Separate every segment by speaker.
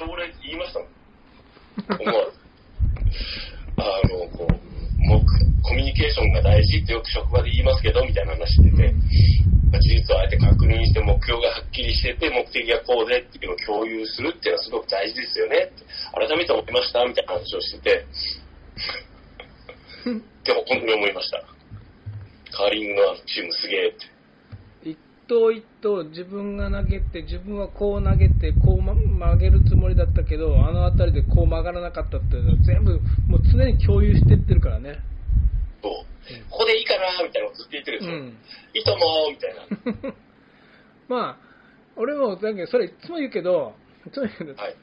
Speaker 1: 朝礼言いましたもん。思わず。あの、こう、目コミュニケーションが大事ってよく職場で言いますけど、みたいな話してて、まあ事実をあえて確認して目標がはっきりしてて、目的がこうでっていうのを共有するっていうのはすごく大事ですよね、改めて思いました？みたいな話をしてて、でも本当に思いました。カーリングのあのチームすげえって。
Speaker 2: 一投一投自分が投げて自分はこう投げてこうま曲げるつもりだったけどあの辺りでこう曲がらなかったっていうのは全部もう常に共有してってるからね
Speaker 1: そう。ここでいいかなみたいなのをずっと言ってるんですよ。
Speaker 2: うん
Speaker 1: いいと思うみたいな。
Speaker 2: まあ俺もだけどそれいつも言うけどいつも言うけど
Speaker 1: はい。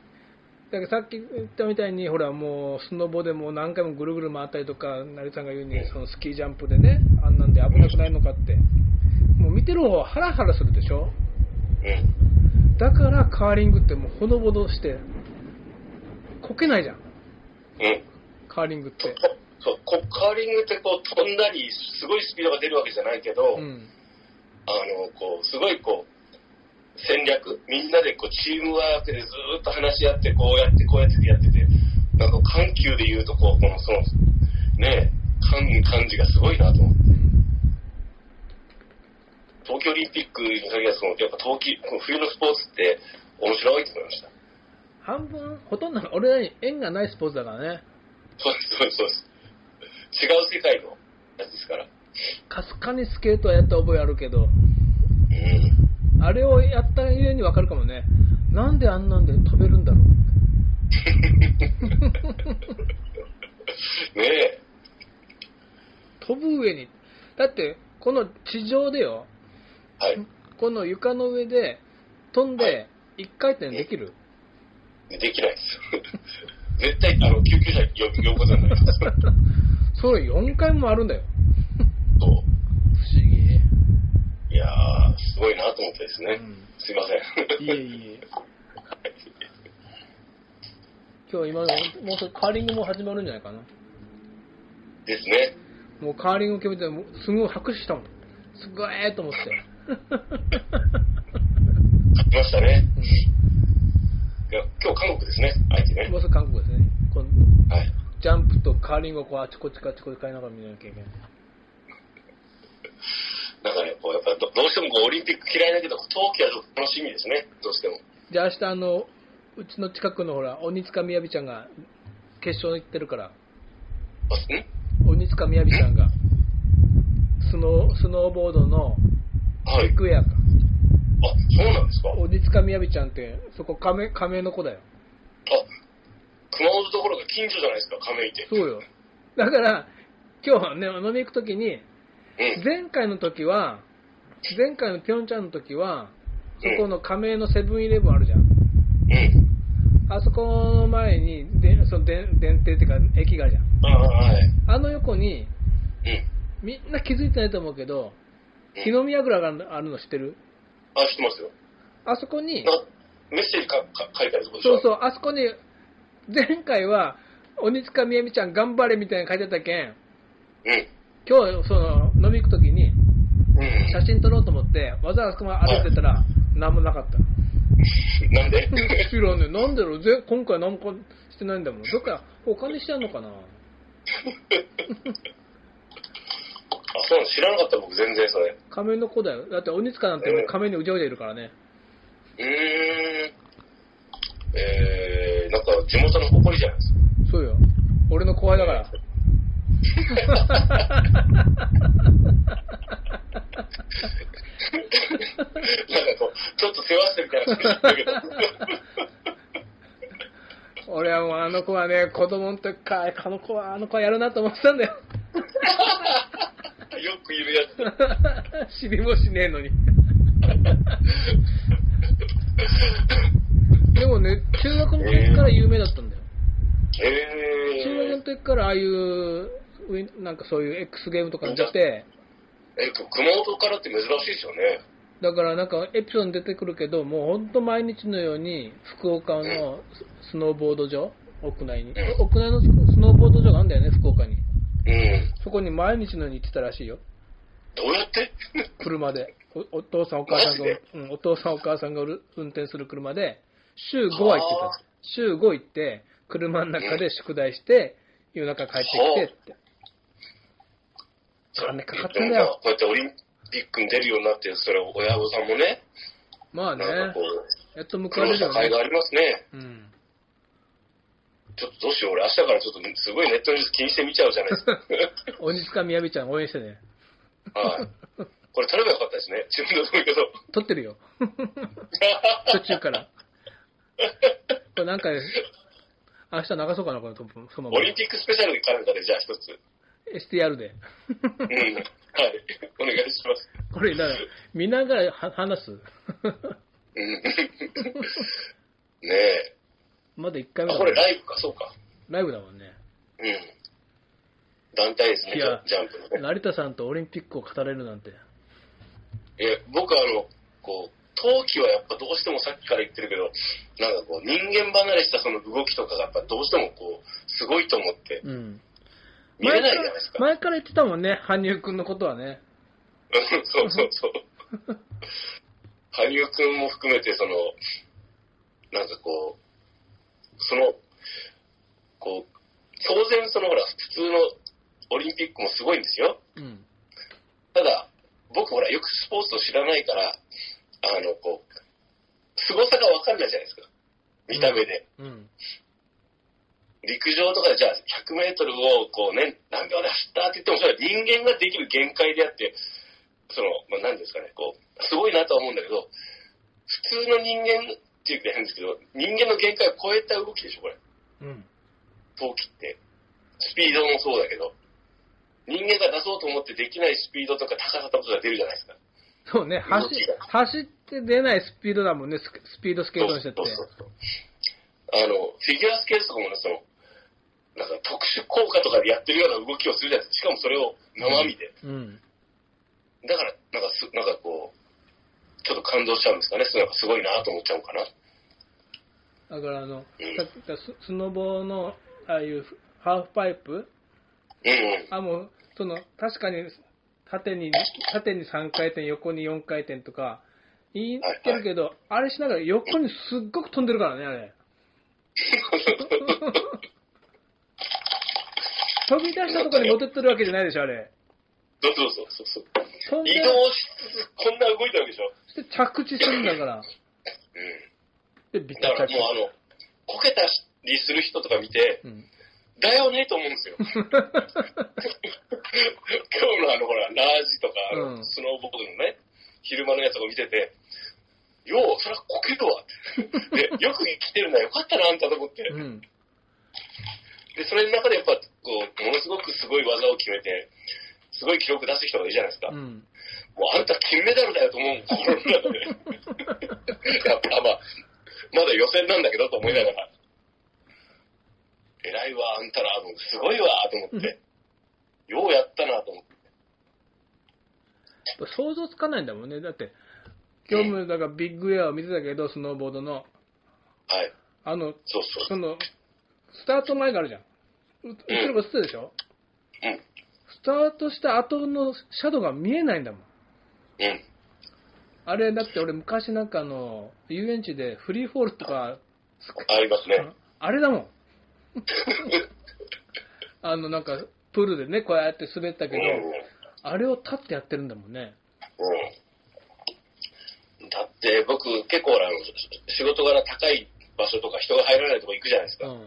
Speaker 2: だけどさっき言ったみたいにほらもうスノボでもう何回もぐるぐる回ったりとか成さんが言うにそのスキージャンプでねあんなんで危なくないのかってもう見てる方はハラハラするでしょ？
Speaker 1: うん。
Speaker 2: だからカーリングってもうほのぼのしてこけないじゃん
Speaker 1: うん。
Speaker 2: カーリングって
Speaker 1: と そうこカーリングってこう飛んだり、すごいスピードが出るわけじゃないけど、
Speaker 2: うん
Speaker 1: あの、こう、すごいこう、戦略、みんなでこう、チームワークでずーっと話し合って、こうやって、こうやってやってて、なんか緩急で言うと、こう、この、その、ねえ、感感じがすごいなと思って。東京オリンピックに限らず、やっぱ冬季、冬のスポーツって面白いと思いました。
Speaker 2: 半分ほとんどが俺らに縁がないスポーツだからね
Speaker 1: そうです、そうです、そうです。違う世界のやつですから。
Speaker 2: かすかにスケートはやった覚えあるけど
Speaker 1: うん。
Speaker 2: あれをやったゆえに分かるかもねなんであんなんで飛べるんだろう
Speaker 1: ねえ。
Speaker 2: 飛ぶ上にだってこの地上でよ
Speaker 1: はい。
Speaker 2: この床の上で飛ん
Speaker 1: は
Speaker 2: で一回転できる、
Speaker 1: できないです。絶対、あの、救急車呼ぶ呼ぶことになります。
Speaker 2: それ4回もあるんだよ
Speaker 1: そう。
Speaker 2: 不思議、
Speaker 1: いやー、すごいなと思ってですね。
Speaker 2: うん
Speaker 1: すいません。
Speaker 2: いえいえ 今日今のもうすぐカーリングも始まるんじゃないかな
Speaker 1: ですね。
Speaker 2: もうカーリング決めてすごい拍手したもんすごいと思って、
Speaker 1: 勝ちましたね。
Speaker 2: う
Speaker 1: いや今日韓国ですね、相手
Speaker 2: ん、
Speaker 1: ね
Speaker 2: もう。すぐ韓国ですねこの
Speaker 1: はい。
Speaker 2: ジャンプとカーリングをこうあちこちかあちこち変えながら見なきゃいけない
Speaker 1: だから、こう、やっぱど、どうしてもこう、オリンピック嫌いだけど、冬季は楽しみですね、どうしても。
Speaker 2: じゃあ明日あのうちの近くのほら鬼塚みやびちゃんが決勝行ってるから鬼塚みやびちゃんがスノースノーボードの
Speaker 1: はい
Speaker 2: ビッ。グエアか
Speaker 1: あ、そうなんですか？あ、
Speaker 2: 鬼塚みやびちゃんってそこ亀亀の子だよ
Speaker 1: 熊本ところが近所じゃないですか、亀井って。
Speaker 2: そうよだから今日ね飲み行く時に
Speaker 1: うん。
Speaker 2: 前回の時は前回のピョンチャンの時はそこの亀井のセブンイレブンあるじゃん
Speaker 1: うん。
Speaker 2: あそこの前にでそので電停っていうか駅があるじゃん
Speaker 1: ああ、はい。
Speaker 2: あの横に
Speaker 1: うん。
Speaker 2: みんな気づいてないと思うけど
Speaker 1: うん。
Speaker 2: 日の宮蔵があるの知ってる？
Speaker 1: あ、知ってますよ。
Speaker 2: あそこに
Speaker 1: なメッセージかか書いてあるとこでしょ？
Speaker 2: そうそうあそこに前回は鬼塚みやみちゃん頑張れみたいなの書いてあったけん。
Speaker 1: うん。
Speaker 2: 今日その飲み行く時に
Speaker 1: うん。
Speaker 2: 写真撮ろうと思ってわざわざあそこまで歩いてたら何もなかった。
Speaker 1: なんで？
Speaker 2: 知らんねなんだろう？ぜ今回何もしてないんだもん。どっか他にしてんのかな？
Speaker 1: あ、そうなの？知らなかった僕全然それ。
Speaker 2: 仮面の子だよだって鬼塚なんて
Speaker 1: うん
Speaker 2: 仮面にうじゃうじゃいるからね
Speaker 1: うーん。えー、なんか地元の誇りじゃないですか。
Speaker 2: そうよ俺の後輩だから
Speaker 1: なんかこう、ちょっと世話してるからって言ってるけど。
Speaker 2: 俺はもうあの子はね子供の時からあの子はあの子はやるなと思ってたんだよ
Speaker 1: よくいるやつ。
Speaker 2: 知りもしねえのに でもね中学の時から有名だったんだよ
Speaker 1: え
Speaker 2: 中学の
Speaker 1: ー、
Speaker 2: 時からああいうなんかそういう X ゲームとかに出て
Speaker 1: え、熊本からって珍しいですよね。
Speaker 2: だからなんかエピソードに出てくるけどもう本当毎日のように福岡のススノーボード場屋内に
Speaker 1: うん
Speaker 2: 屋内のスノーボード場があるんだよね福岡に
Speaker 1: うん。
Speaker 2: そこに毎日のように行ってたらしいよ。
Speaker 1: どうやって？
Speaker 2: 車で。おお父さんお母さんがうん、お父さんお母さんが運転する車で。週5は行ってた。週5行って、車の中で宿題して、夜中帰ってきてって。金かかってんだよ。
Speaker 1: こうやってオリンピックに出るようになって、それを親御さんもね、
Speaker 2: まあね、やっと報われるよね。
Speaker 1: した甲斐がありますね。
Speaker 2: うん。
Speaker 1: ちょっとどうしよう、俺明日からちょっとすごいネットニュース気にして見ちゃうじゃないですか。
Speaker 2: 鬼塚みやびちゃん応援してね。
Speaker 1: はい。これ撮ればよかったですね。自分でもいいけど。
Speaker 2: 撮ってるよ。途中から。これなんか、明日流そうかな、このトップ、その
Speaker 1: オリンピックスペシャルかなんかで、じゃあ一つ。
Speaker 2: STR で。
Speaker 1: うん。はい。お願いします。
Speaker 2: これ、だから、見ながらは話す。
Speaker 1: うん。ねえ。
Speaker 2: まだ1回目
Speaker 1: あ、
Speaker 2: だ
Speaker 1: これライブか、そうか。
Speaker 2: ライブだもんね。
Speaker 1: うん。団体ですね、
Speaker 2: いや
Speaker 1: ジャンプのね。
Speaker 2: 成田さんとオリンピックを語れるなんて。
Speaker 1: え、僕あの、こう、陶器はやっぱどうしてもさっきから言ってるけど、なんかこう、人間離れしたその動きとかがやっぱどうしてもこう、すごいと思って、
Speaker 2: うん。
Speaker 1: 見れないじゃないですか。
Speaker 2: 前から言ってたもんね、羽生くんのことはね。
Speaker 1: う んそうそうそう。羽生くんも含めて、その、なんかこう、その、こう、当然そのほら、普通のオリンピックもすごいんですよ。
Speaker 2: うん。
Speaker 1: ただ、僕ほら、よくスポーツを知らないから、あの、こう、凄さがわかんないじゃないですか。見た目で。
Speaker 2: うん。
Speaker 1: 陸上とかでじゃあ100メートルをこうね、何秒で走ったって言っても、それは人間ができる限界であって、その、まあ、何ですかね、こう、すごいなとは思うんだけど、普通の人間っていうか変ですけど、人間の限界を超えた動きでしょ、これ。
Speaker 2: うん。
Speaker 1: 陶器って。スピードもそうだけど、人間が出そうと思ってできないスピードとか高さとかが出るじゃないですか。
Speaker 2: そうね、走走って出ないスピードだもんね、ススピードスケートにしてって。
Speaker 1: そうそうそうあの、フィギュアスケートとかもね、その、なんか特殊効果とかでやってるような動きをするじゃないですか。しかもそれを生身で。
Speaker 2: うん。
Speaker 1: だから、なんかす、なんかこう、ちょっと感動しちゃうんですかね。そうなんかすごいなと思っちゃうかな。
Speaker 2: だからあの、
Speaker 1: うん
Speaker 2: ススノボの、ああいうハーフパイプ？
Speaker 1: うんうん。
Speaker 2: あ、もう、その、確かに、縦に、縦に3回転、横に4回転とか、言ってるけど、あれしながら横にすっごく飛んでるからね、あれ。飛び出したところに戻ってるわけじゃないでしょ、あれ。
Speaker 1: そうそうそうそうそ移動しつつ、こんな動いたわけでしょ？
Speaker 2: そして着地するんだから。
Speaker 1: うん。
Speaker 2: で、ビ
Speaker 1: だから
Speaker 2: タ着地。
Speaker 1: もうあの、こけたりする人とか見て、
Speaker 2: うん。
Speaker 1: だよねと思うんですよ。今日のあの、ほら、ラージとか、あの
Speaker 2: うん
Speaker 1: スノーボードのね、昼間のやつを見てて、よう、そりゃこけるわって。で、よく生きてるな、よかったな、あんたと思って。
Speaker 2: うん。
Speaker 1: で、それの中でやっぱ、こう、ものすごくすごい技を決めて、すごい記録出す人がいるじゃないですか。
Speaker 2: うん。
Speaker 1: もうあんた金メダルだよと思う、心の中で。やっぱまあ、まだ予選なんだけどと思いながら、偉いわ、あんたら、すごいわ、と思って。ようやったなと思って。
Speaker 2: 想像つかないんだもんね。だって、今日もだからビッグエアを見てたけど、スノーボードの、
Speaker 1: はい。
Speaker 2: あの、
Speaker 1: そうそう。
Speaker 2: その、スタート前があるじゃん。う後ろが映ってるでしょ？
Speaker 1: うん。
Speaker 2: スタートした後のシャドウが見えないんだもん。
Speaker 1: うん。
Speaker 2: あれ、だって俺昔なんかあの、遊園地でフリーフォールとか、
Speaker 1: ありますね。
Speaker 2: あれだもん。あの、なんか、プールでね、こうやって滑ったけ
Speaker 1: うん。
Speaker 2: ど、
Speaker 1: うん。
Speaker 2: あれを立ってやってるんだもんね。
Speaker 1: うん。だって僕結構あの仕事柄高い場所とか人が入らないとこ行くじゃないですか。
Speaker 2: うん。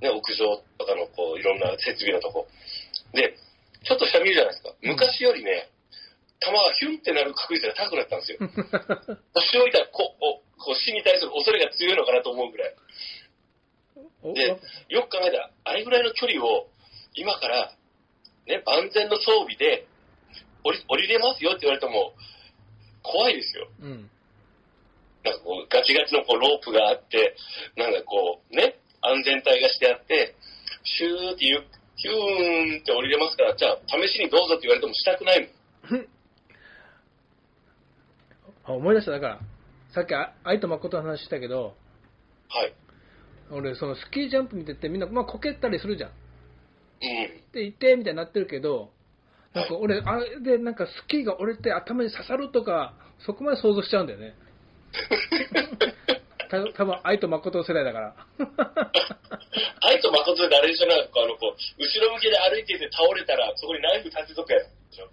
Speaker 1: ね、屋上とかのこういろんな設備のとこ。で、ちょっと下見るじゃないですか。
Speaker 2: うん
Speaker 1: 昔よりね、球がヒュンってなる確率が高くなったんですよ。腰を置いたらこおこう死に対する恐れが強いのかなと思うぐらい。
Speaker 2: お
Speaker 1: で、よく考えたら、あれぐらいの距離を今から、ね、万全の装備で降り降りれますよって言われても、怖いですよ。
Speaker 2: うん。
Speaker 1: なんかこう、ガチガチのこうロープがあって、なんかこう、ね、安全帯がしてあって、シューってゆヒューンって降りれますから、じゃあ試しにどうぞって言われてもしたくないもん。
Speaker 2: あ思い出した、だから、さっきあ愛と誠の話したけど、
Speaker 1: はい。
Speaker 2: 俺、そのスキージャンプ見てて、みんな、まあ、こけたりするじゃん。
Speaker 1: うん。
Speaker 2: で、いて、みたいになってるけど、なんか俺、あれで、なんかスキーが折れて頭に刺さるとか、そこまで想像しちゃうんだよね。た多分愛と誠世代だから。
Speaker 1: 愛と誠であれでしょ、なんかあの、こう、後ろ向きで歩いてて倒れたら、そこにナイフ立てとくやつでしょ。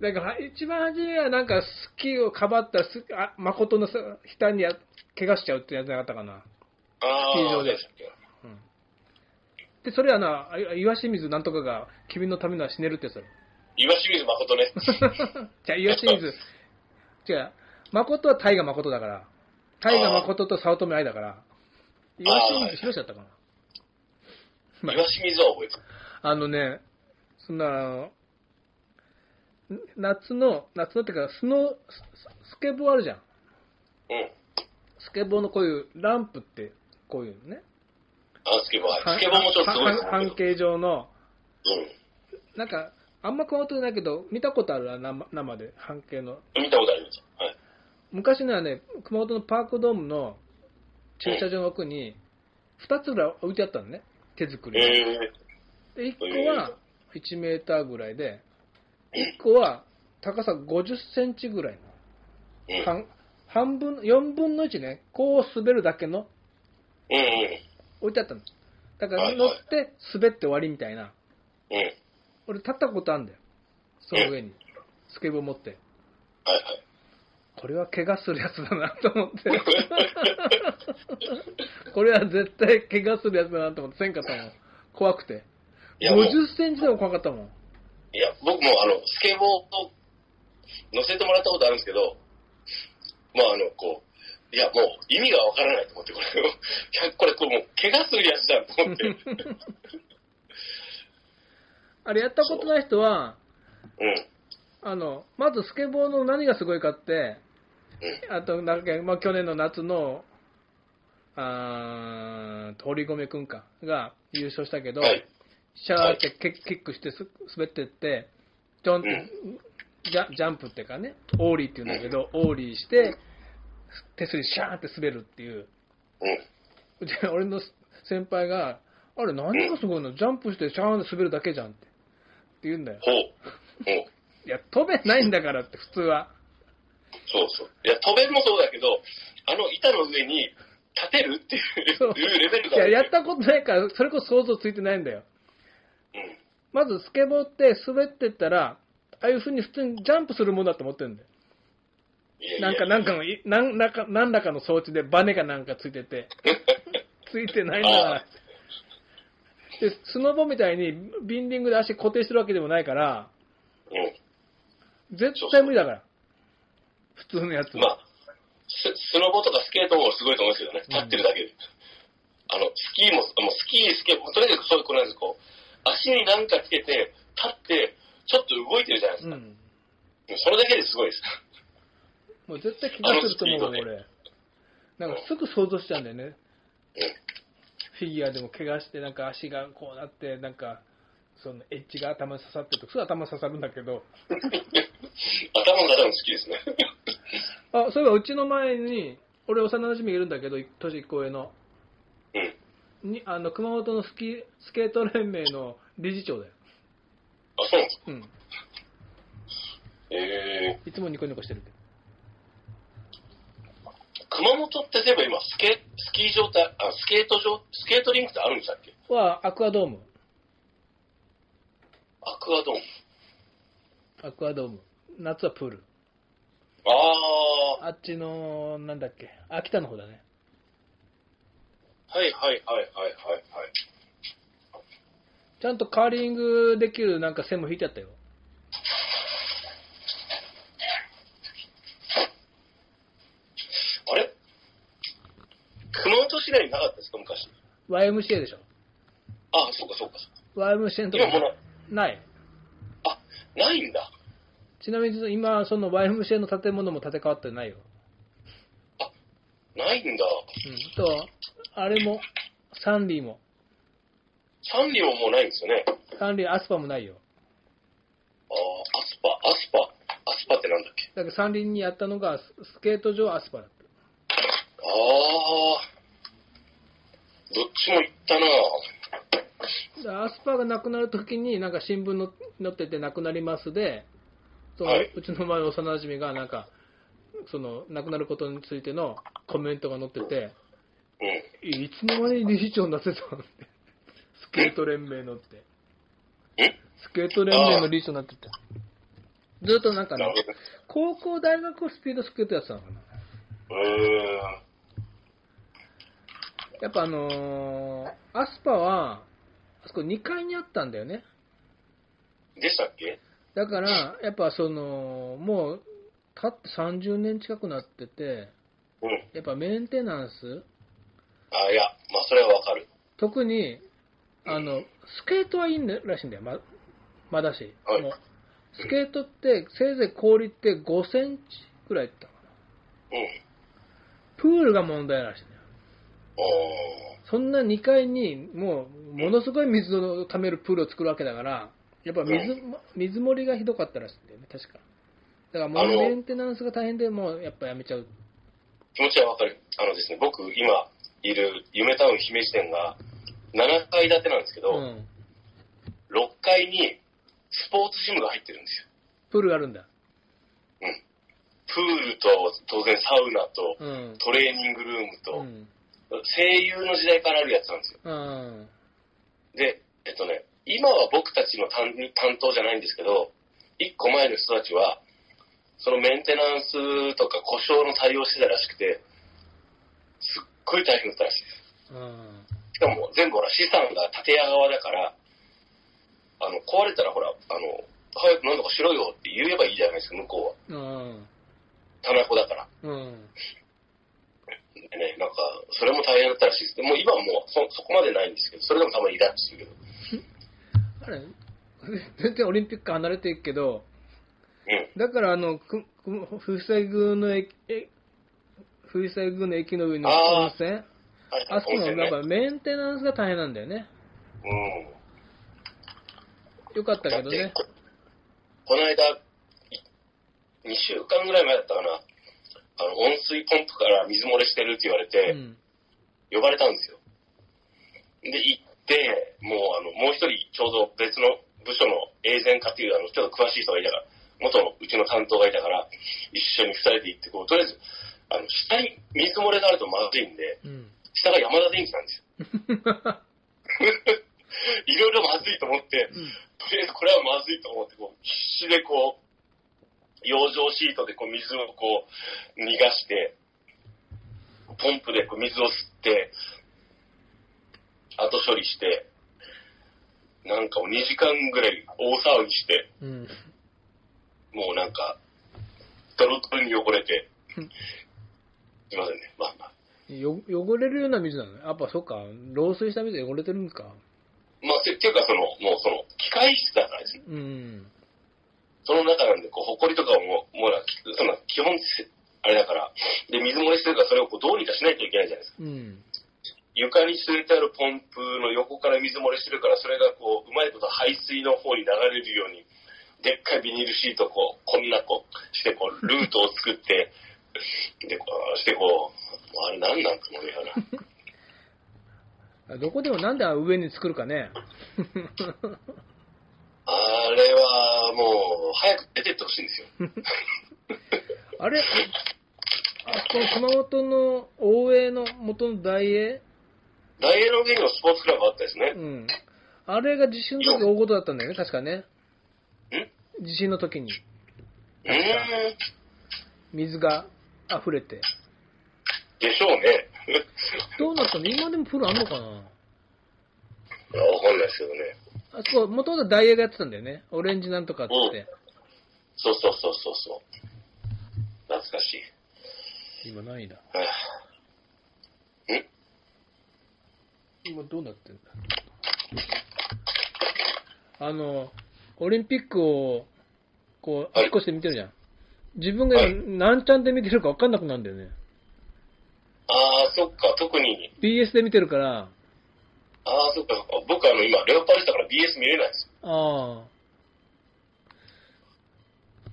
Speaker 2: だから、一番初めはなんか、スキーをかばったらす、あ、誠のさ額にや怪我しちゃうってやつなかったかな。
Speaker 1: あ
Speaker 2: スキー場でうん。で、それはな、あ岩清水なんとかが、君のためなら死ねるってやつだろ。
Speaker 1: 岩清水誠ね。
Speaker 2: じゃあ、岩清水、違う、誠は大河誠だから、大河誠と早乙女愛だから、岩清水博士だったかな。まあ
Speaker 1: 岩清水は覚えてる。
Speaker 2: あのね、そんな、ん夏の、夏のっていうか、スノー、ススケボーあるじゃん。
Speaker 1: うん。
Speaker 2: スケボーのこういうランプって、こういうのね。
Speaker 1: あ、スケボー、はい。スケボーもちょっとすごいです
Speaker 2: 半半径状の、
Speaker 1: うん。
Speaker 2: なんか、あんま熊本でないけど、見たことあるわ生生で、半径の。
Speaker 1: 見たことあります。はい。
Speaker 2: 昔のはね、熊本のパークドームの駐車場の奥に、2つぐらい置いてあったのね、手作りで。
Speaker 1: え
Speaker 2: で、1個は1メーターぐらいで、1個は高さ50センチぐらい。の、半半分、4分の1ね、こう滑るだけの。置いてあったの。だから乗って滑って終わりみたいな。
Speaker 1: うん。
Speaker 2: 俺立ったことあるんだよ。その上に。スケボー持って。
Speaker 1: はいはい。
Speaker 2: これは怪我するやつだなと思って。これは絶対怪我するやつだなと思ってせんかったもん。怖くて。
Speaker 1: いや、もう、
Speaker 2: 50センチでも怖かったもん。
Speaker 1: いや、僕もあの、スケボーを乗せてもらったことあるんですけど、まああの、こう、いや、もう意味がわからないと思って、これ、これ、これもう怪我するやつじゃんと思って。
Speaker 2: あれやったことない人は、
Speaker 1: うん。
Speaker 2: あの、まずスケボーの何がすごいかって、
Speaker 1: うん。
Speaker 2: あと、なんか、まあ、去年の夏の、あー堀米くんか、が優勝したけど、
Speaker 1: はい。
Speaker 2: シャーってキックしてす滑ってって、ジョンって、ジャジャンプっていうかね、オーリーっていうんだけど、オーリーして、手すりシャーって滑るっていう。
Speaker 1: うん。
Speaker 2: で、俺の先輩が、あれ何がすごいの？ジャンプしてシャーって滑るだけじゃんって。って言うんだよ。いや、飛べないんだからって、普通は。
Speaker 1: そうそう。いや、飛べるもそうだけど、あの板の上に立てるっていうレベル
Speaker 2: いや、
Speaker 1: だ
Speaker 2: やったことないから、それこそ想像ついてないんだよ。
Speaker 1: うん。
Speaker 2: まずスケボーって滑ってったら、ああいう風に普通にジャンプするものだと思ってるんだよ。なんか、なんかの、いなんらか、何らかの装置でバネがなんかついてて、ついてないんだから。で、スノボみたいにビンディングで足固定してるわけでもないから、
Speaker 1: うん。
Speaker 2: 絶対無理だから。普通のやつ。
Speaker 1: まあ、ススノボとかスケートもすごいと思うんですけどね、
Speaker 2: うん
Speaker 1: 立ってるだけで。あの、スキーも、もうスキー、スケート、とにかくそういうことなんですこう、足に何かつけて、立って、ちょっと動いてるじゃないですか。
Speaker 2: うん。
Speaker 1: それだけですごいです。
Speaker 2: もう絶対怪我すると思うわ、
Speaker 1: あのスピード
Speaker 2: 俺。なんかすぐ想像しちゃうんだよね。
Speaker 1: うん。
Speaker 2: フィギュアでも怪我して、なんか足がこうなって、なんか、そのエッジが頭に刺さってると、すぐ頭刺さるんだけど、
Speaker 1: 頭の方も好きですね。
Speaker 2: あ、そういえばうちの前に、俺幼馴染がいるんだけど、年1個上の。
Speaker 1: うん。
Speaker 2: に、あの、熊本のスキー、スケート連盟の理事長だよ。
Speaker 1: あ、そうなんですか。
Speaker 2: うん。
Speaker 1: え
Speaker 2: いつもニコニコしてるけど。
Speaker 1: ー、熊本って例えば今、スケ、スキー場って、あ、スケート場、スケートリンクってあるんでしたっけ？
Speaker 2: は、アクアドーム。
Speaker 1: アクアドーム。
Speaker 2: アクアドーム。夏はプール。
Speaker 1: あー、
Speaker 2: あっちの、なんだっけ、秋田の方だね。
Speaker 1: はいはいはいはいはいはい。
Speaker 2: ちゃんとカーリングできるなんか線も引いてあったよ。
Speaker 1: あれ？熊本市内になかったですか、昔。
Speaker 2: YMCA でしょ。
Speaker 1: あ、そうかそうか。
Speaker 2: YMCA のとこ
Speaker 1: 今もうな
Speaker 2: ない。
Speaker 1: あ、ないんだ。
Speaker 2: ちなみに今、その YMCA の建物も建て替わってないよ。
Speaker 1: ないんだ。
Speaker 2: うん。と、あれも、サンリーも。
Speaker 1: サンリオもうないんですよね。
Speaker 2: サンリー、アスパもないよ。
Speaker 1: あーアスパ、アスパ、アスパってなんだっけ？
Speaker 2: だかンリーにやったのが、ススケート場アスパだった。
Speaker 1: ああ、どっちも行ったな
Speaker 2: でアスパがなくなるときに、なんか新聞の載っててなくなりますで、その
Speaker 1: はいう
Speaker 2: ちの前の幼馴染が、なんか、その、亡くなることについてのコメントが載ってて、
Speaker 1: うん。
Speaker 2: いつの間に理事長になってたのって。スケート連盟のって。
Speaker 1: ん
Speaker 2: スケート連盟の理事長になってて。ずっとなんかね
Speaker 1: なる、ほど。
Speaker 2: 高校、大学をスピードスケートやってたのかな。やっぱあのーアスパは、あそこ2階にあったんだよね。
Speaker 1: でしたっけ？
Speaker 2: だから、やっぱその、もう、経って30年近くなってて、
Speaker 1: うん。
Speaker 2: やっぱメンテナンス、
Speaker 1: あ、いや、まあ、それはわかる。
Speaker 2: 特に、あの、スケートはいいんだらしいんだよ、ままだし。
Speaker 1: はい
Speaker 2: もうスケートって、せいぜい氷って5センチくらいいったかな。
Speaker 1: うん。
Speaker 2: プールが問題らしいんだよ。
Speaker 1: お
Speaker 2: そんな2階に、もう、ものすごい水を溜めるプールを作るわけだから、やっぱ水、水盛りがひどかったらしいんだよね、確か。だからもうメンテナンスが大変で、もうやっぱやめちゃう。
Speaker 1: 気持ちはわかる。あのですね、僕、今いる夢タウン姫路店が7階建てなんですけど、
Speaker 2: うん。
Speaker 1: 6階にスポーツジムが入ってるんですよ。
Speaker 2: プールがあるんだ。
Speaker 1: プールと当然サウナと
Speaker 2: うん。
Speaker 1: トレーニングルーム
Speaker 2: う
Speaker 1: と、
Speaker 2: ん。
Speaker 1: 声優の時代からあるやつなんですよ。
Speaker 2: うん。
Speaker 1: で、えっとね、今は僕たちの担担当じゃないんですけど、1個前の人たちは、そのメンテナンスとか故障の対応してたらしくて、すっごい大変だったらしいです。
Speaker 2: うん。
Speaker 1: しかも全部ほら資産が建屋側だから、あの、壊れたらほら、あの、早く何とかしろよって言えばいいじゃないですか、向こうは。
Speaker 2: うん。
Speaker 1: 棚子だから。
Speaker 2: うん。
Speaker 1: でね、なんか、それも大変だったらしいです。でもう今はもうそ、そこまでないんですけど、それでもたまにイラッとするけど。
Speaker 2: あれ、全然オリンピック離れていくけど、
Speaker 1: うん。
Speaker 2: だからあの、くく風船宮の駅、え風船宮の駅の上の温泉？
Speaker 1: はい、
Speaker 2: あそこの
Speaker 1: ね
Speaker 2: やっぱメンテナンスが大変なんだよね。
Speaker 1: うん。
Speaker 2: よかったけどね。
Speaker 1: ここの間、2週間ぐらい前だったかな、あの、温水ポンプから水漏れしてるって言われ
Speaker 2: う
Speaker 1: て、
Speaker 2: ん。
Speaker 1: 呼ばれたんですよ。で、行って、もう、あの、もう一人、ちょうど別の部署の永前課っていう、あの、ちょっと詳しい人がいたから、元のうちの担当がいたから、一緒に二人で行って、こう、とりあえず、あの、下に水漏れがあるとまずいんで、
Speaker 2: うん。
Speaker 1: 下が山田電機なんですよ。いろいろまずいと思って、とりあえずこれはまずいと思って、こう、必死でこう、養生シートでこう水をこう、逃がして、ポンプでこう水を吸って、後処理して、なんかもう2時間ぐらい大騒ぎして、
Speaker 2: うん。
Speaker 1: もうなんか、ドロドロに汚れて
Speaker 2: うん、
Speaker 1: すいませんね。まあまあ。
Speaker 2: よ汚れるような水なのね。やっぱそっか、漏水した水で汚れてるんですか。
Speaker 1: まあ、てっていうかその、もうその、機械室だからですね。
Speaker 2: うん。
Speaker 1: その中なんで、こう、埃とかも、もうな、その、基本、あれだから、で、水漏れしてるから、それをこうどうにかしないといけないじゃないですか。
Speaker 2: うん。
Speaker 1: 床に据えてあるポンプの横から水漏れしてるから、それがこう、うまいこと排水の方に流れるように、でっかいビニールシートをこう、こんなこう、してこう、ルートを作って、で、こうしてこう、あれなんなんつもりやな。
Speaker 2: どこでもなんで上に作るかね。
Speaker 1: あれはもう、早く出てってほしいんですよ。
Speaker 2: あれあこの熊本の大江の元の大英？
Speaker 1: 大英の上にもスポーツクラブあったですね
Speaker 2: う。ん。あれが地震の時大事だったんだよね、確かね。
Speaker 1: ん？
Speaker 2: 地震の時に。水が溢れて。
Speaker 1: でしょうね。
Speaker 2: どうなったの？今でもプールあんのかな？い
Speaker 1: やわかんないですけどね。
Speaker 2: あそこ、元々ダイエーがやってたんだよね。オレンジなんとかって言って。
Speaker 1: そうそうそうそうそう。懐かしい。
Speaker 2: 今何位だ
Speaker 1: はあん？
Speaker 2: 今どうなってんだ？あの、オリンピックを、こう、
Speaker 1: はい
Speaker 2: あっこして見てるじゃん。自分が
Speaker 1: はい
Speaker 2: 今何チャンで見てるか分かんなくなるんだよね。
Speaker 1: ああ、そっか、特に。
Speaker 2: BS で見てるから、
Speaker 1: ああ、そっかそっか。僕あの今、レオパレスだから BS 見れないです。
Speaker 2: ああ。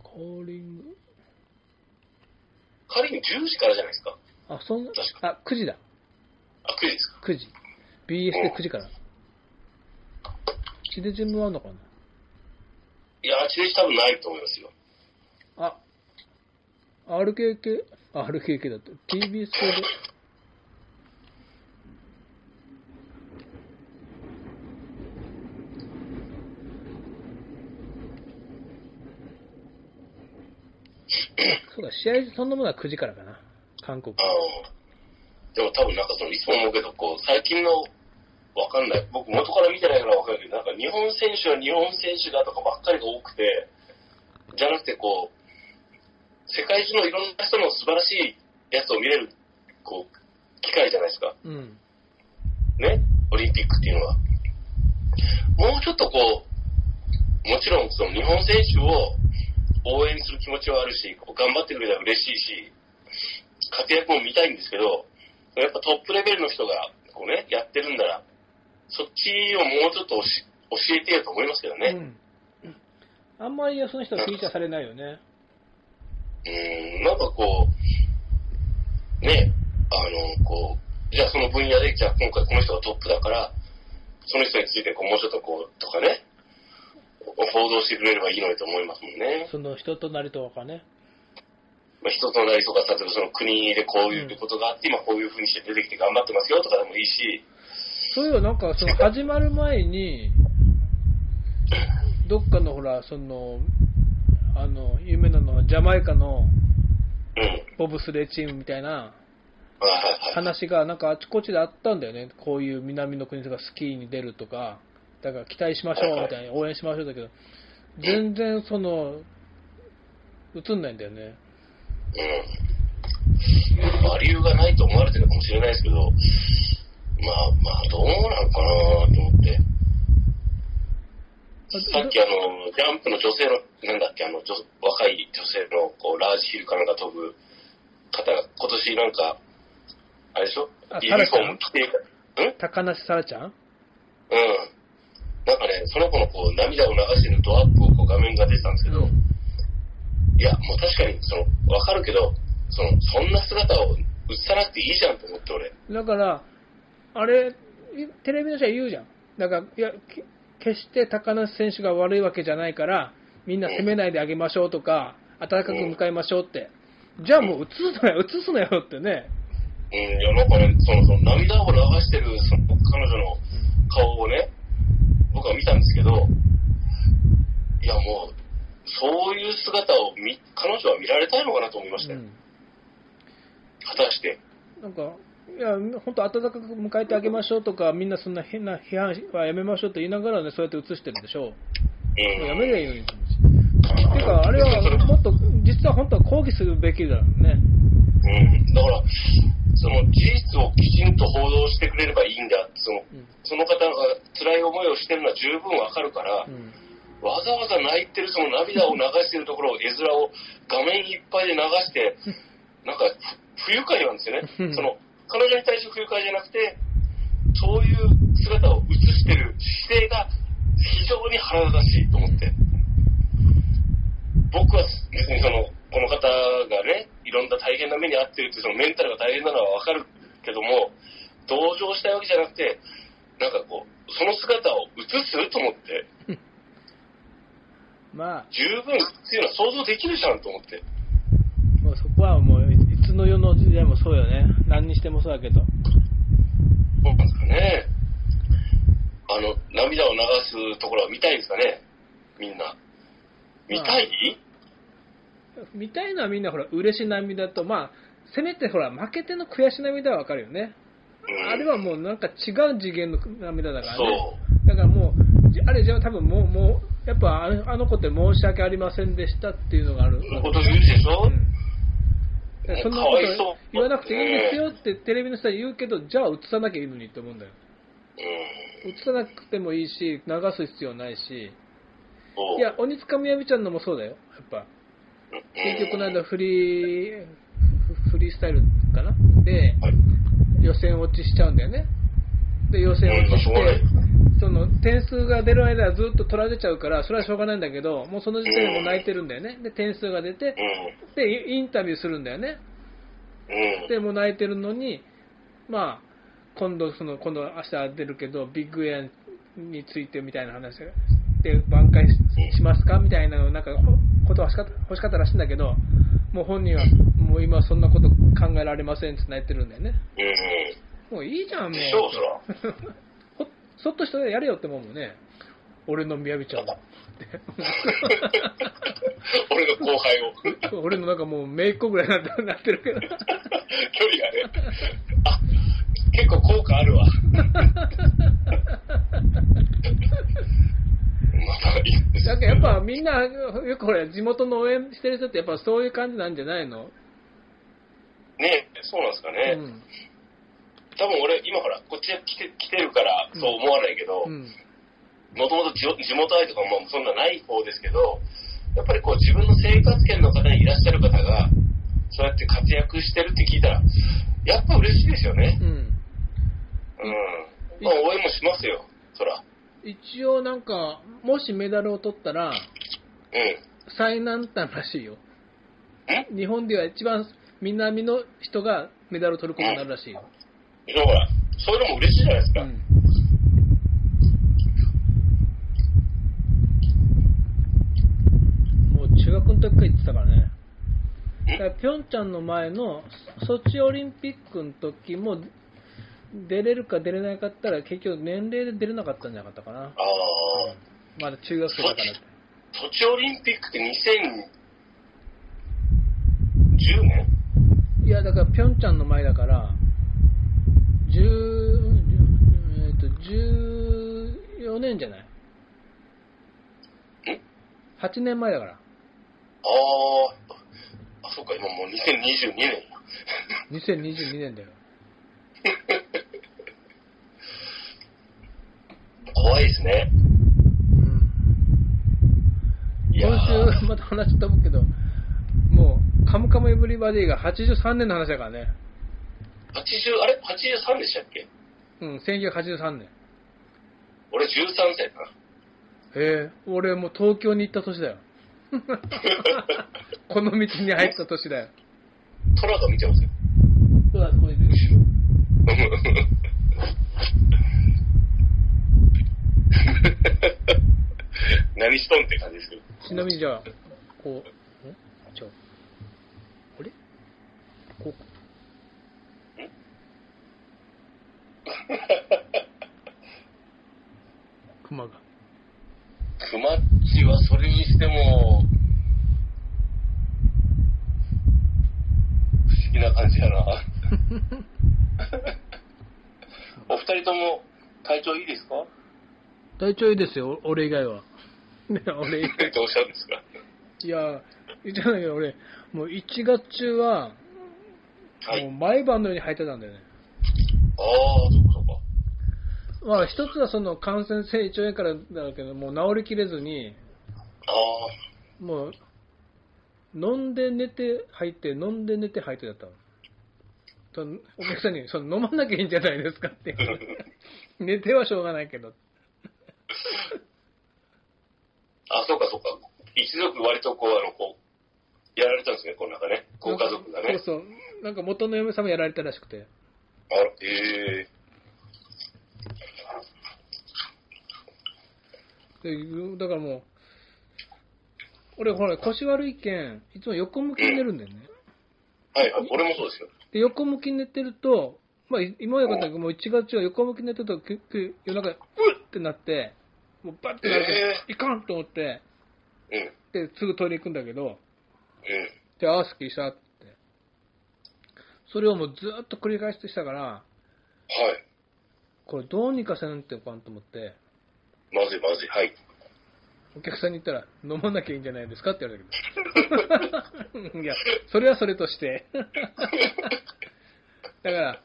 Speaker 2: コーリング。
Speaker 1: 仮に10時からじゃないですか。
Speaker 2: あ、そんな
Speaker 1: 確、
Speaker 2: あ、9時だ。
Speaker 1: あ、9時ですか。
Speaker 2: 9時。BS で9時から。地デジもあんのかな？い
Speaker 1: や、地デジ多分ないと思いますよ。
Speaker 2: あ、RKK、RKK だって、TBS 系で、そうだ、試合そんなものは9時からかな、韓国。
Speaker 1: あの、でも多分なんかその、いつも思うけど、こう、最近の、わかんない。僕元から見てないからわかるけど、なんか日本選手は日本選手だとかばっかりが多くて、じゃなくてこう、世界中のいろんな人の素晴らしいやつを見れる、こう、機会じゃないですか。
Speaker 2: うん。
Speaker 1: ね、オリンピックっていうのは。もうちょっとこう、もちろんその日本選手を応援する気持ちはあるし、こう頑張ってくれたら嬉しいし、活躍も見たいんですけど、やっぱトップレベルの人がこうね、やってるんなら、そっちをもうちょっと教教えてよと思いますけどね。
Speaker 2: うん。あんまりその人はフィーチャーされないよね。
Speaker 1: うん、なんかこう、ね、あの、こう、じゃあその分野で、じゃあ今回この人がトップだから、その人についてこうもうちょっとこう、とかね、報道してくれればいいのにと思いますもんね。
Speaker 2: その人となりとかね。
Speaker 1: まあ、人となりとか、例えばその国でこういうことがあって、今こういうふうにして出てきて頑張ってますよとかでもいいし、
Speaker 2: そういえばなんか、その始まる前に、どっかのほら、その、あの、有名なのはジャマイカの
Speaker 1: うん。
Speaker 2: ボブスレーチームみたいな。話がなんかあちこちであったんだよね。こういう南の国とかスキーに出るとか、だから期待しましょうみたいに応援しましょうだけど、全然その、映んないんだよね。
Speaker 1: うん。まあ、理由がないと思われてるかもしれないですけど、まあまあ、どうなのかなと思って。さっきあの、ジャンプの女性の、なんだっけ、あの、女若い女性の、こう、ラージヒルかなんか飛ぶ方が、今年なんか、あれでしょ？
Speaker 2: あ
Speaker 1: ユニフォーム着て、うん？
Speaker 2: 高梨沙羅ちゃん？
Speaker 1: うん。なんかね、その子のこう涙を流してるドアップをこう画面が出てたんですけど、いや、もう確かに、その、わかるけど、その、そんな姿を映さなくていいじゃんと思って、俺。
Speaker 2: だから、あれ、テレビの人は言うじゃん。だから、いや、け決して高梨選手が悪いわけじゃないから、みんな責めないであげましょうとか、温かく迎えましょうって。じゃあもう映すなよ、映すなよってね。
Speaker 1: うん、いや、なんかね、その、その涙を流してる、その、彼女の顔をね、僕は見たんですけど、いや、もう、そういう姿を見、彼女は見られたいのかなと思いましたよ。
Speaker 2: うん
Speaker 1: 果たして。
Speaker 2: なんか、いや、本当、温かく迎えてあげましょうとか、みんなそんな変な批判はやめましょうって言いながらね、そうやって映してるでしょ。
Speaker 1: う
Speaker 2: うやめりゃいいのにと思うし。てか、あれはもっと、実は本当は抗議するべきだろうね。
Speaker 1: うん。だから、その事実をきちんと報道してくれればいいんだって、その、
Speaker 2: うん
Speaker 1: その方が辛い思いをしてるのは十分わかるから、
Speaker 2: うん
Speaker 1: わざわざ泣いてるその涙を流してるところを、絵面を画面いっぱいで流して、なんかふ不愉快なんですよ
Speaker 2: うん
Speaker 1: ね。その、彼女に対して不愉快じゃなくて、そういう姿を映してる姿勢が非常に腹立たしいと思って。僕は別にその、この方がね、いろんな大変な目に遭ってるって、そのメンタルが大変なのはわかるけども、同情したいわけじゃなくて、なんかこう、その姿を映すと思って、
Speaker 2: まあ、
Speaker 1: 十分っていうのは想像できるじゃんと思って。
Speaker 2: もうそこはもう、いつの世の時代もそうよね。何にしてもそうだけど。
Speaker 1: そうなんですかね。あの、涙を流すところは見たいんですかねみんな。見たい、
Speaker 2: 見たいのはみんなほら、嬉し涙と、まあ、せめてほら、負けての悔し涙はわかるよね。
Speaker 1: うん、
Speaker 2: あれはもうなんか違う次元の涙だから
Speaker 1: そ
Speaker 2: ね。
Speaker 1: う。
Speaker 2: だからもう、じあれじゃあ多分もう、もう、やっぱあの子って申し訳ありませんでしたっていうのがある。
Speaker 1: そんなこと言うでしょ、
Speaker 2: うんでそんなこと言わなくていいんですよってテレビの人は言うけど、じゃあ映さなきゃいいのにって思うんだよ。
Speaker 1: うん。
Speaker 2: 映さなくてもいいし、流す必要ないし。いや、鬼塚みやびちゃんのもそうだよ、やっぱ。
Speaker 1: うん、
Speaker 2: 結局この間フリー、フフリースタイルかな？で、
Speaker 1: はい。
Speaker 2: 予選落ちしちゃうんだよね。で、予選落ちして、その点数が出る間はずっと取られちゃうから、それはしょうがないんだけど、もうその時点でもう泣いてるんだよね。で、点数が出て、で、インタビューするんだよね。で、もう泣いてるのに、まあ、今度、その、今度明日出るけど、ビッグエアについてみたいな話で、挽回ししますか？みたいなの、なんか、ほことは欲しかったらしいんだけど、もう本人は、もう今そんなこと考えられませんって泣いてるんだよね。
Speaker 1: うんうん。
Speaker 2: もういいじゃん、もう。
Speaker 1: でしょう、そ
Speaker 2: そっとしてやれよって思うもんね。俺の宮城ちゃんは。
Speaker 1: 俺の後輩を。
Speaker 2: 俺のなんかもう、めいっ子ぐらいになってなってるけど。
Speaker 1: 距離がね。あ、結構効果あるわ。
Speaker 2: なんかやっぱみんな、よくほら、地元の応援してる人ってやっぱそういう感じなんじゃないの？
Speaker 1: ねそうなんですか
Speaker 2: う
Speaker 1: ね。
Speaker 2: ん。
Speaker 1: 多分俺、今ほら、こっち来て来てるからそう思わないけど、
Speaker 2: うん。
Speaker 1: もともと地地元愛とかもそんなない方ですけど、やっぱりこう自分の生活圏の方にいらっしゃる方が、そうやって活躍してるって聞いたら、やっぱ嬉しいですよね。
Speaker 2: うん。
Speaker 1: うん。まあ応援もしますよ、そら。
Speaker 2: 一応なんか、もしメダルを取ったら、
Speaker 1: うん。
Speaker 2: 最難関らしいよ。
Speaker 1: ん
Speaker 2: 日本では一番南の人がメダルを取ることになるらしいよ。
Speaker 1: でもほら、そういうのも嬉しいじゃないですか。
Speaker 2: うん。もう中学の時から言ってたからね。だからピョンチャンの前のソチオリンピックの時も出れるか出れなかったら結局年齢で出れなかったんじゃなかったかな。
Speaker 1: ああ、
Speaker 2: まだ中学生だから。
Speaker 1: ソチオリンピックって2010年
Speaker 2: いや、だからピョンチャンの前だから、10、えっと、14年じゃない？
Speaker 1: ん
Speaker 2: ?8 年前だから。
Speaker 1: ああ、あ、そうか、今もう2022年や。
Speaker 2: 2022年だよ。
Speaker 1: 怖いですね。いや
Speaker 2: 今
Speaker 1: ー
Speaker 2: 週また話飛ぶけど、もう、カムカムエブリバディが83年の話だからね。
Speaker 1: 80、あれ ?83 でしたっけ？
Speaker 2: うん、1983年。
Speaker 1: 俺13歳かな。
Speaker 2: へえ、俺もう東京に行った年だよ。この道に入った年だよ。
Speaker 1: トラが見てますよ。
Speaker 2: そうだ、そこに。
Speaker 1: 何しとんって感じですけど。
Speaker 2: ちなみにじゃあ、こう、んじゃあ、あれ？こう、熊が。
Speaker 1: クマッチはそれにしても、不思議な感じやな。お二人とも体調いいですか？
Speaker 2: 体調いいですよ、俺以外は。ね、俺以外。
Speaker 1: どうしたんですか？
Speaker 2: いや、言ってないけど、俺、もう1月中は、
Speaker 1: はい。
Speaker 2: もう毎晩のように入ってたんだよね。
Speaker 1: ああ、そっかそっか。
Speaker 2: まあ、一つはその感染性胃腸炎からだけど、もう治りきれずに、
Speaker 1: ああ、
Speaker 2: もう、飲んで寝て吐いて、飲んで寝て吐いてだったの。とお客さんに、その飲まなきゃいいんじゃないですかって。寝てはしょうがないけど。
Speaker 1: あ、そうかそうか。一族割とこう、あの、こう、やられたんですね、この中ね。ご家族がね。
Speaker 2: そうそう。なんか元の嫁さんもやられたらしくて。
Speaker 1: あら、ええ
Speaker 2: でだからもう、俺ほら腰悪いけん、いつも横向きに寝るんだよね。
Speaker 1: はいはい、俺もそうですよ。
Speaker 2: で、横向きに寝てると、まあ、い今までよかったけど、もう1月は横向きに寝てると、くく夜中、うっってなって、もうバッてなると、
Speaker 1: え
Speaker 2: いかんと思って、
Speaker 1: うん、
Speaker 2: で、すぐトイレ行くんだけど、
Speaker 1: うん。
Speaker 2: で、ああ、すっきりしたって。それをもうずっと繰り返してしたから、
Speaker 1: はい。
Speaker 2: これどうにかせんっておかんと思って、
Speaker 1: まずいまずい、はい。
Speaker 2: お客さんに言ったら、飲まなきゃいいんじゃないですかって言われたけど。いや、それはそれとして。だから、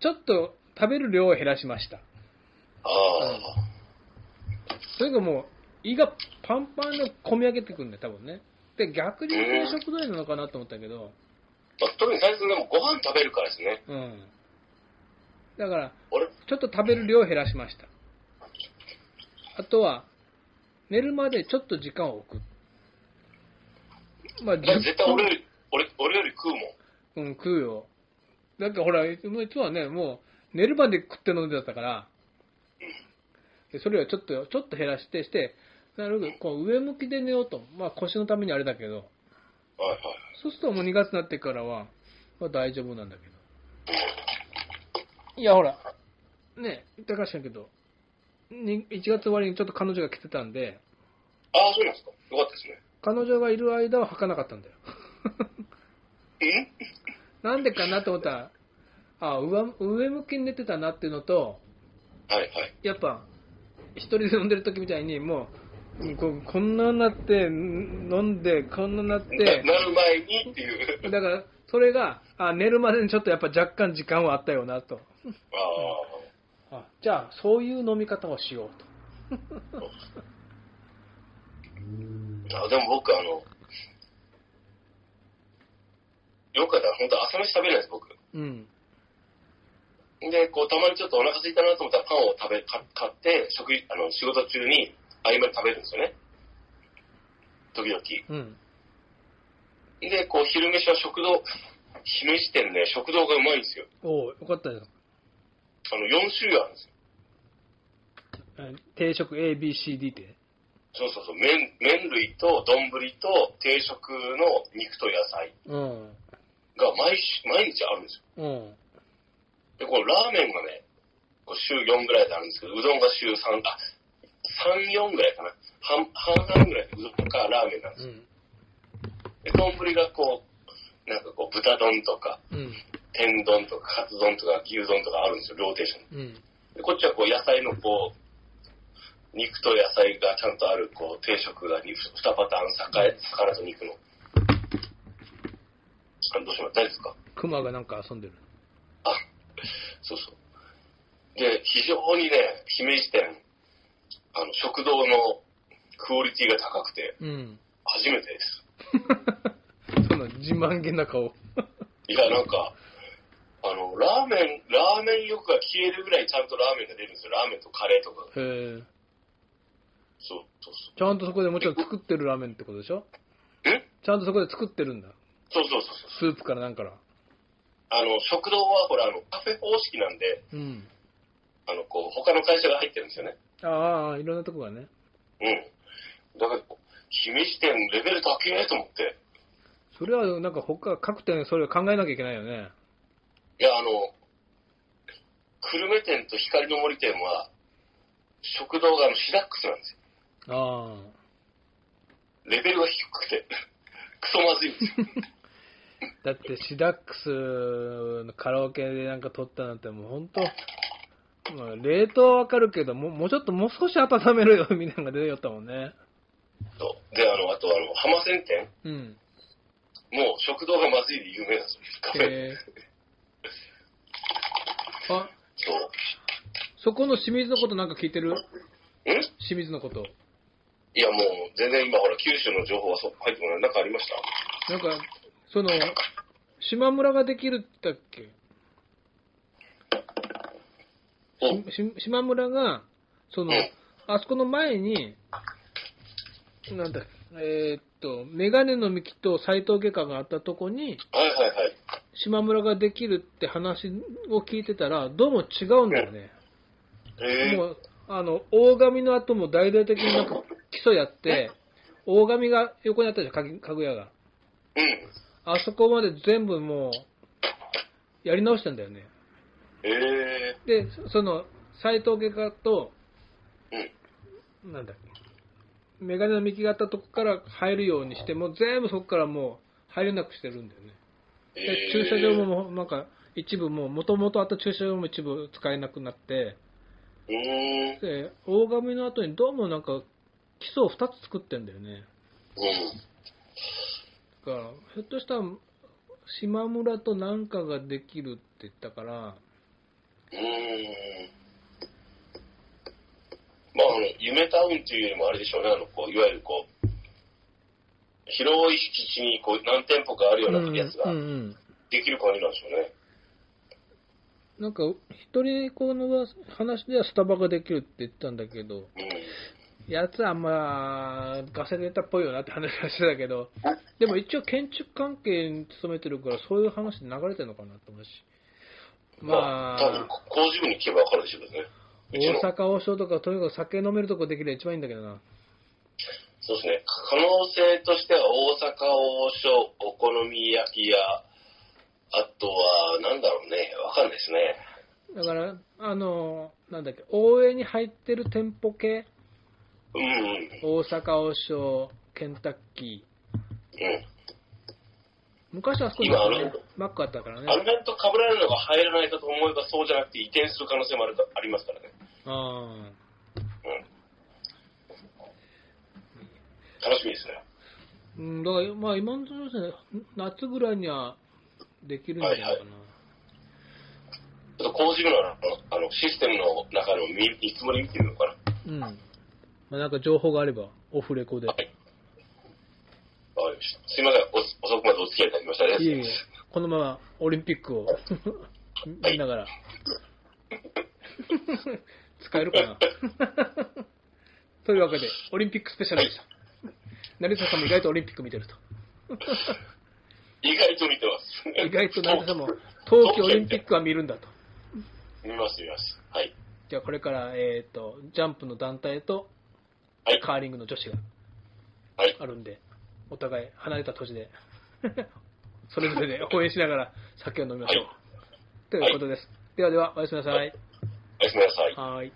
Speaker 2: ちょっと食べる量を減らしました。
Speaker 1: ああ、
Speaker 2: それがもう、胃がパンパンで込み上げてくるんだよ、多分ね。で、逆に低食度なのかなと思ったけど、
Speaker 1: まあ特に最近でもご飯食べるからですね。
Speaker 2: うん。だから、
Speaker 1: 俺、
Speaker 2: ちょっと食べる量を減らしました。あとは、寝るまでちょっと時間を置く。まあ、
Speaker 1: まあ、絶対
Speaker 2: 10
Speaker 1: 俺より、俺、俺より食うもん。
Speaker 2: 分うん、食うよ。だってほら、いつもいつもはね、もう、寝るまで食って飲んでだったから、でそれをちょっと、ちょっと減らして、して、なるべくこう上向きで寝ようと。まあ腰のためにあれだけど、
Speaker 1: はいはい。
Speaker 2: そうするともう2月になってからは、まあ、大丈夫なんだけど。いや、ほら、ね、言ったかしらんけど、に1月終わりにちょっと彼女が来てたんで、
Speaker 1: ああ、そうなんですか？よかったですね。
Speaker 2: 彼女がいる間は履かなかったんだよ。
Speaker 1: うん
Speaker 2: なんでかなと思ったら、あ上上向きに寝てたなっていうのと、
Speaker 1: はいはい。
Speaker 2: やっぱ、一人で飲んでる時みたいに、もう、ここんなになって、ん飲んで、こんなになっ
Speaker 1: な
Speaker 2: て、
Speaker 1: なる前にっていう。
Speaker 2: だから、それが、あ寝るまでにちょっとやっぱ若干時間はあったよなと。
Speaker 1: あ
Speaker 2: あじゃあ、そういう飲み方をしようと。
Speaker 1: あ。あでも僕、あの、よくやったら本当朝飯食べないです、僕。
Speaker 2: うん。
Speaker 1: で、こう、たまにちょっとお腹空いたなと思ったらパンを食べ、か買って、食事、あの、仕事中に合間に食べるんですよね。時々。
Speaker 2: うん。
Speaker 1: で、こう、昼飯は食堂、昼飯店ね、食堂がうまいんですよ。
Speaker 2: おうよかったです。
Speaker 1: あの、4種類あるんですよ。
Speaker 2: え定食 A、B、C、D って？
Speaker 1: そうそうそう、麺、麺類と丼と定食の肉と野菜
Speaker 2: うん。
Speaker 1: が毎週、毎日あるんですよ。
Speaker 2: うん。
Speaker 1: で、このラーメンがね、こう週4ぐらいであるんですけど、うどんが週3、あ、3、4ぐらいかな。半、半々ぐらいでうどんかラーメンなんですよ。
Speaker 2: うん。
Speaker 1: で、丼がこう、なんかこう、豚丼とか、
Speaker 2: うん。
Speaker 1: 天丼とか、カツ丼とか、牛丼とかあるんですよ、ローテーション。
Speaker 2: うん。
Speaker 1: で、こっちはこう、野菜のこう、肉と野菜がちゃんとある、こう、定食が 2, 2パターン、魚魚と肉の。あどうします？大丈夫ですか？
Speaker 2: 熊がなんか遊んでる。
Speaker 1: あ、そうそう。で、非常にね、姫路店、あの、食堂のクオリティが高くて、
Speaker 2: うん。
Speaker 1: 初めてです。
Speaker 2: その自慢げな顔。
Speaker 1: いや、なんか、あの、ラーメン、ラーメン欲が消えるぐらいちゃんとラーメンが出るんですよ。ラーメンとカレーとか。
Speaker 2: へえ。
Speaker 1: そう、そうそ
Speaker 2: ちゃんとそこでもちろん作ってるラーメンってことでしょ？
Speaker 1: う。ん
Speaker 2: ちゃんとそこで作ってるんだ。
Speaker 1: そうそうそうそう。
Speaker 2: スープからなんから。
Speaker 1: あの、食堂はほら、あの、カフェ方式なんで、
Speaker 2: うん。
Speaker 1: あの、こう、他の会社が入ってるんですよね。
Speaker 2: ああ、いろんなとこがね。
Speaker 1: うん。だから、姫路店レベル高えと思って。
Speaker 2: それはなんか他、各店それを考えなきゃいけないよね。
Speaker 1: いや、あの、久留米店と光の森店は、食堂があのシダックスなんですよ。
Speaker 2: あ
Speaker 1: レベルが低くて、クソまずいんですよ。
Speaker 2: あ。だってシダックスのカラオケでなんか撮ったなんてもう本当、まあ、冷凍はわかるけどもう、もうちょっともう少し温めろよみたいなのが出てよったもんね。
Speaker 1: そうで、あの、あと、あの、浜線店？
Speaker 2: うん。
Speaker 1: もう食堂がまずいで有名なんですよ。カフェ。
Speaker 2: えー、あ、
Speaker 1: そう。
Speaker 2: そこの清水のことなんか聞いてる？
Speaker 1: ん？
Speaker 2: 清水のこと。
Speaker 1: いや、もう、全然今、ほら、九州の情報はそ入ってこない。なんかありました？
Speaker 2: なんか、その、島村ができるって言ったっけ？
Speaker 1: うん。
Speaker 2: し島村が、その
Speaker 1: うん、
Speaker 2: あそこの前に、なんだ、えーっと、メガネの幹と斎藤外科があったとこに、
Speaker 1: はいはいはい。
Speaker 2: 島村ができるって話を聞いてたら、どうも違うんだよね。
Speaker 1: へえ
Speaker 2: もう、あの、大神の後も大々的になんか基礎やって、大神が横にあったじゃん、かぐやが。
Speaker 1: うん。
Speaker 2: あそこまで全部もう、やり直したんだよね。
Speaker 1: へえ
Speaker 2: で、その、斎藤外科と、
Speaker 1: うん。
Speaker 2: なんだっけ、メガネの幹があったとこから入るようにしても、全部そこからもう入れなくしてるんだよね。で
Speaker 1: へー
Speaker 2: 駐車場もなんか、一部もう、もともとあった駐車場も一部使えなくなって、
Speaker 1: うー。
Speaker 2: で、大神の後にどうもなんか、基礎を2つ作ってんだよね。
Speaker 1: うん。
Speaker 2: だから、ひょっとしたら、島村となんかができるって言ったから、
Speaker 1: うーん。まあ、あの、夢タウンっていうよりもあれでしょうね、あの、こう、いわゆるこう、広い敷地にこう何店舗かあるようなやつが
Speaker 2: うんうん
Speaker 1: できる感じなんでしょうね。
Speaker 2: なんか、一人この話ではスタバができるって言ったんだけど、
Speaker 1: うん。
Speaker 2: やつはあんまガセネタっぽいよなって話はしてたけど、でも一応建築関係に勤めてるから、そういう話で流れてるのかなって思うし。ま
Speaker 1: 多分
Speaker 2: あ、
Speaker 1: 工事部に聞けばわかるでしょうけどね。
Speaker 2: 大阪王将とか、とにかく酒飲めるとこできれば一番いいんだけどな。
Speaker 1: そうですね。可能性としては大阪王将、お好み焼き屋、あとは、なんだろうね。わかんないですね。
Speaker 2: だから、あの、なんだっけ、大江に入ってる店舗系。大阪王将、ケンタッキー、
Speaker 1: うん。
Speaker 2: 昔はあそこに
Speaker 1: 今あの？
Speaker 2: ねマックあったからね。
Speaker 1: あの辺と被られるのが入らないかと思えばそうじゃなくて移転する可能性もあるありますからね。
Speaker 2: あ
Speaker 1: うん。楽しみですね。
Speaker 2: ーうん、だから、まあ今のところですね、夏ぐらいにはできるんじゃないかな。
Speaker 1: はいはいちょっと工事部のあのシステムの中の見見積もり見てみようかな。
Speaker 2: うん。まあなんか情報があれば、オフレコで。
Speaker 1: はい。わかりました。すいません。お遅くまでお付き合いいただきました。ありがとう
Speaker 2: いえいえこのままオリンピックを見ながら。使えるかな というわけで、オリンピックスペシャルでした。成田さんも意外とオリンピック見てると。
Speaker 1: 意外と見てます。
Speaker 2: 意外と成田さんも冬季オリンピックは見るんだと。
Speaker 1: 見ます、見ます。はい。
Speaker 2: じゃあこれから、えっ、と、ジャンプの団体と
Speaker 1: はい。
Speaker 2: カーリングの女子が
Speaker 1: はい。
Speaker 2: あるんで、お互い離れた土地で、それぞれで応援しながら酒を飲みましょう。
Speaker 1: はい
Speaker 2: ということです。ではでは、おやすみなさい。
Speaker 1: おやすみなさい。
Speaker 2: はーい。